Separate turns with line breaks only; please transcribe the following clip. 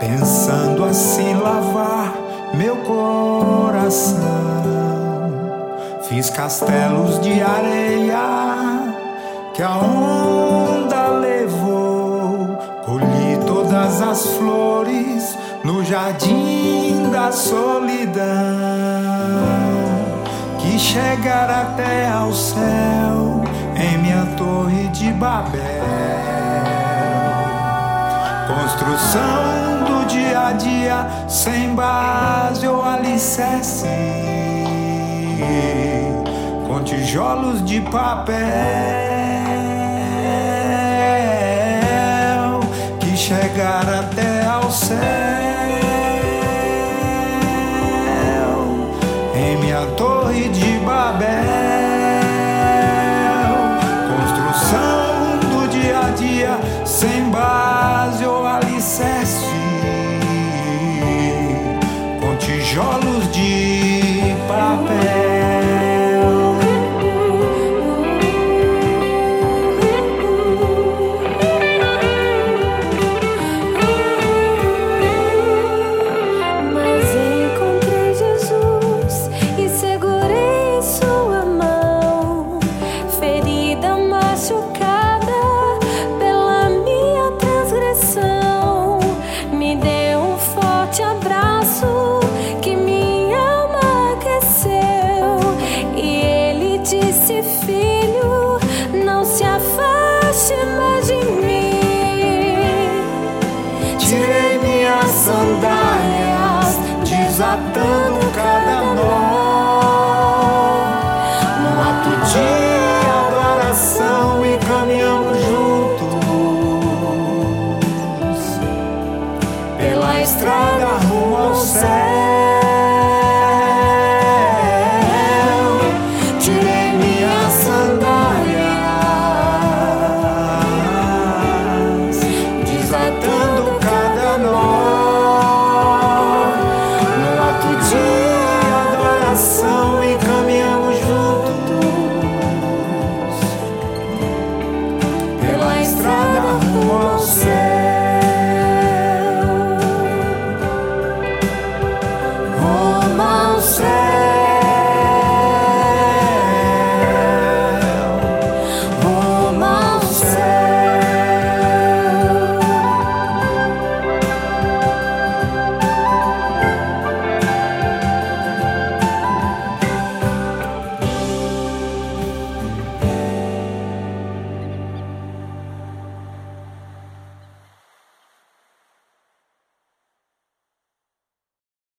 pensando a se lavar meu coração. Fiz castelos de areia que a onda levou, colhi todas as flores no jardim da solidão que chegar até ao céu em minha torre de Babel. Construção dia a dia sem base ou alicerce. Com tijolos de papel que chegar até com de
mim.
Tirei minhas sandálias, desatando